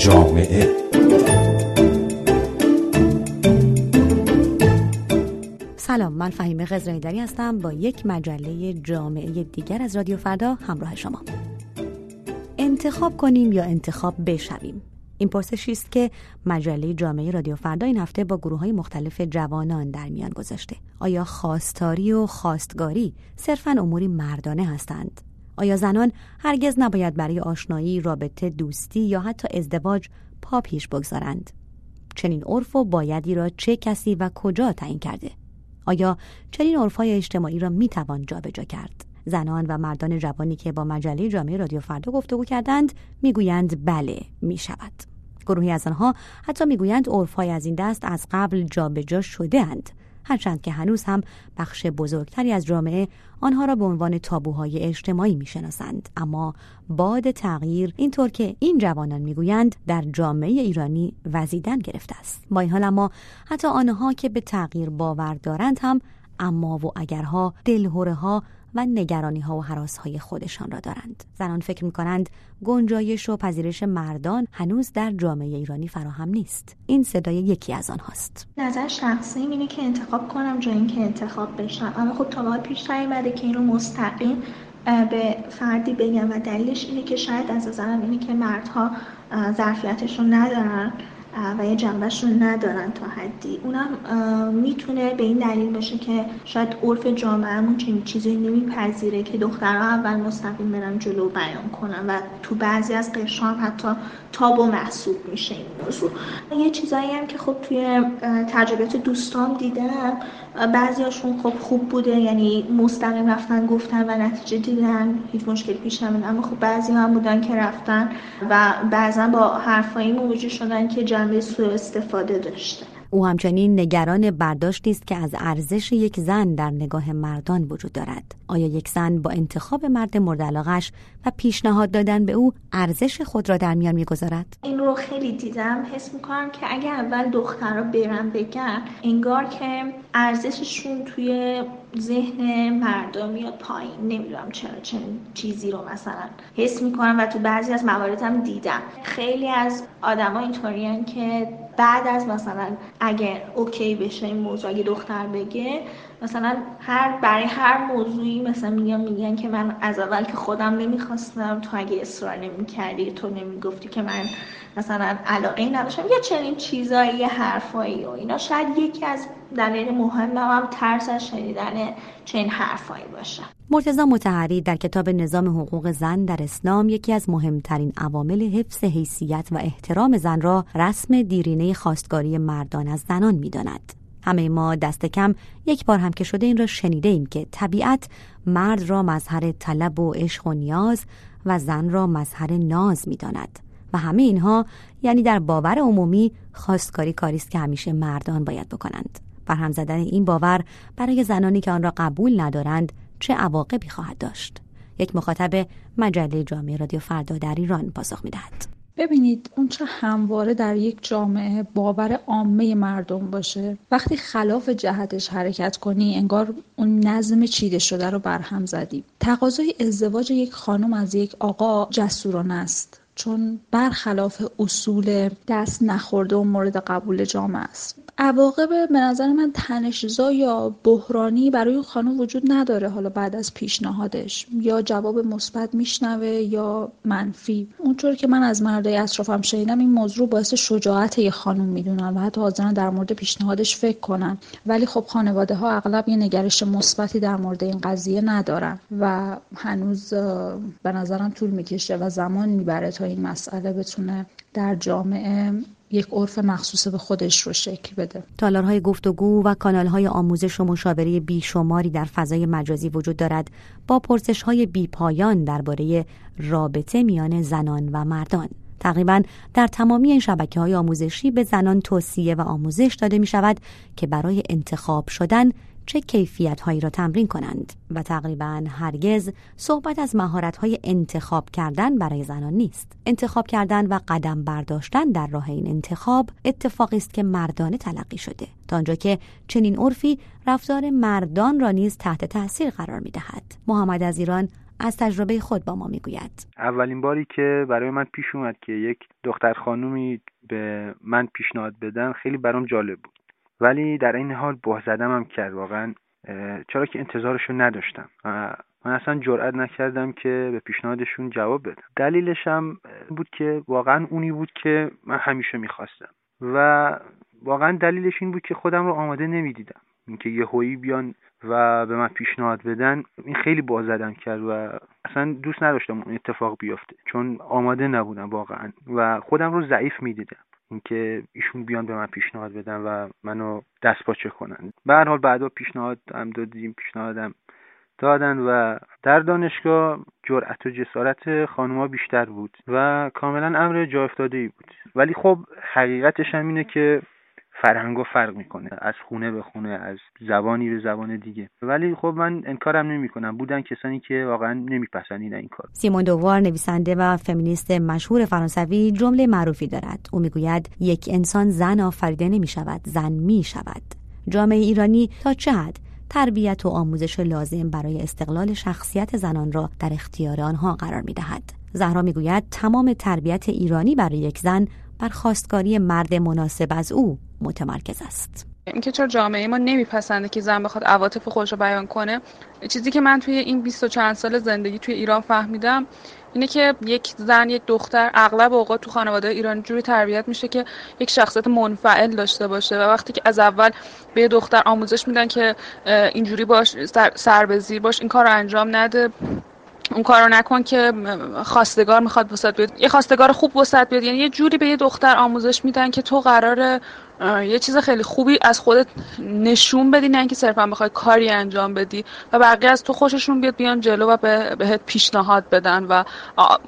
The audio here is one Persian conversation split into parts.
جامعه. سلام من فهیمه خزرایدری هستم. با یک مجله جامعه دیگر از رادیو فردا همراه شما. انتخاب کنیم یا انتخاب بشویم؟ این پرسشی است که مجله جامعه رادیو فردا این هفته با گروه های مختلف جوانان در میان گذاشته. آیا خواستاری و خواستگاری صرفا اموری مردانه هستند؟ آیا زنان هرگز نباید برای آشنایی رابطه دوستی یا حتی ازدواج پا پیش بگذارند؟ چنین عرف و بایدی را چه کسی و کجا تعیین کرده؟ آیا چنین عرفهای اجتماعی را می‌توان جابجا کرد؟ زنان و مردان جوانی که با مجله جامعه رادیو فردا گفتگو کردند می‌گویند بله می‌شود. گروهی از آنها حتی می‌گویند عرفهای از این دست از قبل جابجا شده اند هرچند که هنوز هم بخش بزرگتری از جامعه آنها را به عنوان تابوهای اجتماعی می‌شناسند. اما باد تغییر اینطور که این جوانان می‌گویند در جامعه ایرانی وزیدن گرفته است. با این حال اما حتی آنها که به تغییر باور دارند هم اما و اگرها دلهوره ها و نگرانی ها و حراس های خودشان را دارند. زنان فکر می کنند گنجایش و پذیرش مردان هنوز در جامعه ایرانی فراهم نیست. این صدای یکی از آنهاست. نظر شخصی اینه که انتخاب کنم جای اینکه انتخاب بشم. اما خب تا پیش نیومده که اینو مستقیم به فردی بگم و دلیلش اینه که شاید از نظرم اینه که مردها ظرفیتش ندارن. و یه جنبش رو ندارن تا حدی. اونم می‌تونه به این دلیل باشه که شاید عرف جامعهمون چنین چیزی نمیپذیره که دخترها اول مستقیم برن جلو بیان کنن و تو بعضی از قشر هم حتی تابو محسوب میشه این موضوع. یه چیزایی هم که خب توی تجربیات دوستان دیدم بعضیاشون خب خوب بوده یعنی مستقیم رفتن گفتن و نتیجه دیدن. هیچ مشکلی پیش نمیده اما خب بعضی هم بودن که رفتن و بعضا با حرفایی مواجه شدن که جنبه سوء استفاده داشته. او همچنین نگران برداشتی است که از ارزش یک زن در نگاه مردان وجود دارد. آیا یک زن با انتخاب مرد مورد علاقش و پیشنهاد دادن به او ارزش خود را در میان می‌گذارد؟ این رو خیلی دیدم. حس می‌کنم که اگر اول دخترها برن بگن انگار که ارزششون توی ذهن مردم میاد پایین. نمی‌دونم چرا چنین چیزی رو مثلا حس می‌کنم و تو بعضی از مواردم دیدم. خیلی از آدما اینطوریان که بعد از مثلا اگر اوکی بشه این موضوع اگه دختر بگه مثلا هر برای هر موضوعی مثلا میگن میگن که من از اول که خودم نمی‌خواستم تو اگه اصرار نمی‌کردی تو نمی‌گفتی که من مثلا علاقه نداشتم یا چنین چیزایی حرفایی و اینا شاید یکی از دلیل مهم هم ترس از شنیدن چنین حرفایی باشه. مرتزا متحری در کتاب نظام حقوق زن در اسلام یکی از مهمترین عوامل حفظ حیثیت و احترام زن را رسم دیرینه خواستگاری مردان از زنان می‌داند. همه ما دست کم یک بار هم که شده این را شنیده ایم که طبیعت مرد را مظهر طلب و عشق و نیاز و زن را مظهر ناز می‌داند و همه اینها یعنی در باور عمومی خواستگاری کاری است که همیشه مردان باید بکنند. برهم زدن این باور برای زنانی که آن را قبول ندارند چه عواقبی خواهد داشت؟ یک مخاطب مجله جامعه رادیو فردا در ایران پاسخ می‌دهد. ببینید اون چه همواره در یک جامعه باور عامه مردم باشه. وقتی خلاف جهتش حرکت کنی انگار اون نظم چیده شده رو برهم زدی. تقاضای ازدواج یک خانم از یک آقا جسورانه است. چون برخلاف اصول دست نخورده و مورد قبول جامعه است. عواقب به نظر من تنشزا یا بحرانی برای اون خانم وجود نداره حالا بعد از پیشنهادش. یا جواب مثبت میشنوه یا منفی. اونطور که من از مردای اطرافم شنیدم این موضوع باعث شجاعت یه خانم می‌دونن و حتی حاضرن در مورد پیشنهادش فکر کنن. ولی خب خانواده ها اغلب یه نگرش مثبتی در مورد این قضیه ندارن و هنوز به نظرم طول می‌کشه و زمان می‌بره تا این مسئله بتونه در جامعه یک عرف مخصوص به خودش رو شکل بده. تالارهای گفتگو و کانالهای آموزش و مشاوره بیشماری در فضای مجازی وجود دارد. با پرسش های بی پایان درباره رابطه میان زنان و مردان. تقریبا در تمامی این شبکه های آموزشی به زنان توصیه و آموزش داده می شود که برای انتخاب شدن چه کیفیت هایی را تمرین کنند و تقریبا هرگز صحبت از مهارت های انتخاب کردن برای زنان نیست. انتخاب کردن و قدم برداشتن در راه این انتخاب اتفاقی است که مردانه تلقی شده. تا آنجا که چنین عرفی رفتار مردان را نیز تحت تاثیر قرار می دهد محمد از ایران از تجربه خود با ما می‌گوید. اولین باری که برای من پیش اومد که یک دختر خانومی به من پیشنهاد بدن خیلی برام جالب بود. ولی در این حال باه زدم کرد واقعا. چرا که انتظارشو نداشتم. من اصلا جرئت نکردم که به پیشنهادشون جواب بدم. دلیلش هم بود که واقعا اونی بود که من همیشه می‌خواستم. و واقعا دلیلش این بود که خودم رو آماده نمی‌دیدم. اینکه یه هویی بیان و به من پیشنهاد بدن این خیلی بازدم کرد و اصلا دوست نداشتم اون اتفاق بیفته. چون آماده نبودم واقعا و خودم رو ضعیف می‌دیدم. اینکه ایشون بیان به من پیشنهاد بدن و منو دست پاچه کنن. به هر حال بعدا پیشنهاد هم دادیم پیشنهادم دادن و در دانشگاه جرأت و جسارت خانوما بیشتر بود و کاملا امر جا افتاده بود. ولی خب حقیقتش هم اینه که فرهنگا فرق می‌کنه از خونه به خونه از زبانی به زبان دیگه. ولی خب من انکارم نمی‌کنم. بودن کسانی که واقعا نمیپسندیدن این کار. سیمون دووار نویسنده و فمینیست مشهور فرانسوی جمله معروفی دارد. او می‌گوید یک انسان زن آفریده نمی‌شود زن می‌شود. جامعه ایرانی تا چه حد تربیت و آموزش لازم برای استقلال شخصیت زنان را در اختیار آنها قرار می دهد. زهرا می‌گوید تمام تربیت ایرانی برای یک زن بر خواستگاری مرد مناسب از او متمرکز است. اینکه چرا جامعه ما نمیپسنده که زن بخواد عواطف خودش رو بیان کنه چیزی که من توی این 20 و چند سال زندگی توی ایران فهمیدم اینه که یک زن یک دختر اغلب اوقات تو خانواده ایران جوری تربیت میشه که یک شخصیت منفعل داشته باشه و وقتی که از اول به دختر آموزش میدن که اینجوری باش سر زیر باش این کار رو انجام نده اون کارو نکن که خواستگار می‌خواد وسط بیاد. یه خواستگار خوب وسط بیاد. یعنی یه جوری به یه دختر آموزش میدن که تو قراره یه چیز خیلی خوبی از خودت نشون بدی نه اینکه صرفا بخوای کاری انجام بدی و بقیه از تو خوششون بیاد بیان جلو و به بهت پیشنهاد بدن و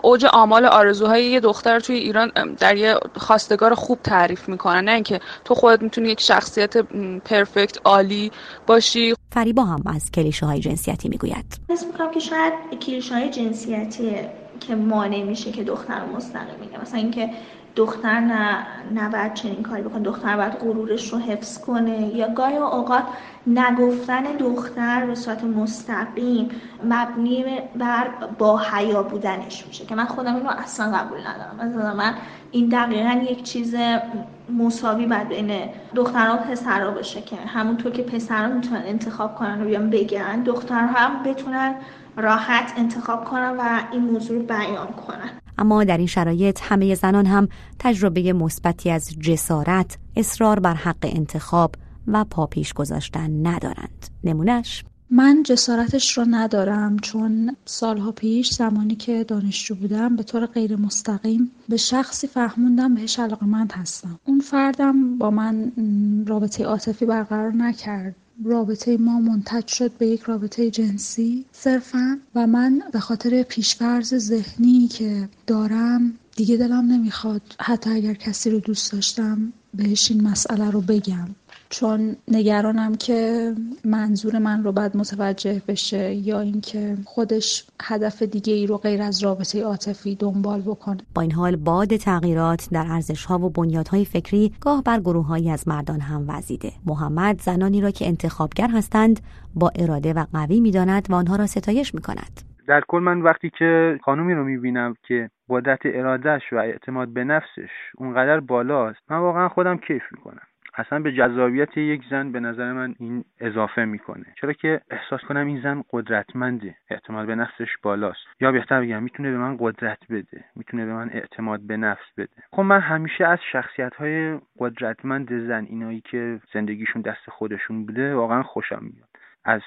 اوج آمال آرزوهای یه دختر توی ایران در یه خواستگار خوب تعریف می‌کنن. نه اینکه تو خودت می‌تونی یک شخصیت پرفکت عالی باشی. فریبا هم از کلیشه های جنسیتی می‌گوید. حس می‌کنم که شاید کلیشه های جنسیتی که مانع میشه که دختر مستقیم میگه مثلا اینکه دختر نه نباید چنین کاری بکنه. دختر باید غرورش رو حفظ کنه. یا گاهی اوقات نگفتن دختر به صورت مستقیم مبنی بر با حیا بودنش میشه. که من خودم اینو اصلا قبول ندارم. مثلا من این دقیقا یک چیز مساوی باید بین دخترها و پسرها باشه که همونطور که پسرها می‌تونن انتخاب کنن و بیان بگن دخترها هم بتونن راحت انتخاب کنن و این موضوع رو بیان کنن. اما در این شرایط همه زنان هم تجربه مثبتی از جسارت، اصرار بر حق انتخاب و پاپیش گذاشتن ندارند. نمونش من جسارتش رو ندارم چون سالها پیش زمانی که دانشجو بودم به طور غیر مستقیم به شخصی فهموندم بهش علاقمند هستم. اون فردم با من رابطه عاطفی برقرار نکرد. رابطه ما منتج شد به یک رابطه جنسی صرفا و من به خاطر پیشفرز ذهنی که دارم دیگه دلم نمی‌خواد حتی اگر کسی رو دوست داشتم بهش این مسئله رو بگم. چون نگرانم که منظور من رو بعد متوجه بشه یا اینکه خودش هدف دیگه ای رو غیر از رابطه عاطفی دنبال بکنه. با این حال باد تغییرات در ارزش ها و بنیادهای فکری گاه بر گروههایی از مردان هم وزیده. محمد زنانی را که انتخابگر هستند با اراده و قوی می‌داند و آنها را ستایش می‌کند. در کل من وقتی که خانومی رو می‌بینم که قدرت ارادهش و اعتماد به نفسش اونقدر بالاست من واقعا خودم کیف می‌کنم. اصلا به جذابیت یک زن به نظر من این اضافه می‌کنه. چرا که احساس کنم این زن قدرتمنده. اعتماد به نفسش بالاست. یا بهتر بگم می‌تونه به من قدرت بده. می‌تونه به من اعتماد به نفس بده. خب من همیشه از شخصیت های قدرتمند زن اینایی که زندگیشون دست خودشون بوده واقعا خوشم میاد. از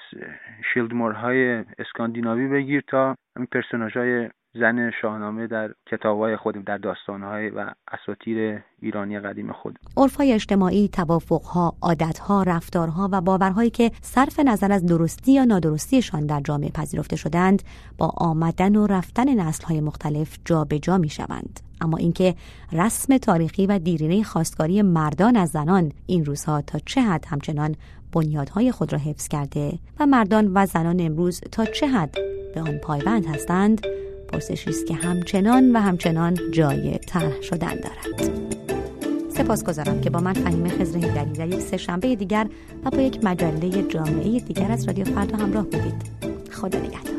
شیلدمورهای اسکاندیناوی بگیر تا همین پرسوناژ های زن شاهنامه در کتابهای خودم در داستانهای و اساطیر ایرانی قدیم خود. عرفهای اجتماعی توافقها عادتها رفتارها و باورهایی که صرف نظر از درستی یا نادرستیشان در جامعه پذیرفته شدند با آمدن و رفتن نسلهای مختلف جابجا جا اما اینکه رسم تاریخی و دیرینه خواستگاری مردان از زنان این روزها تا چه حد همچنان بنیادهای خود را حفظ کرده و مردان و زنان امروز تا چه حد به آن پایبند هستند پرسشی است که همچنان و همچنان جای طرح شدن دارد. سپاسگزارم که با من فهیم خزر هیدری در یک سهشنبه دیگر و با یک مجله جامعه دیگر از رادیو فردا همراه بودید. خدا نگهدار.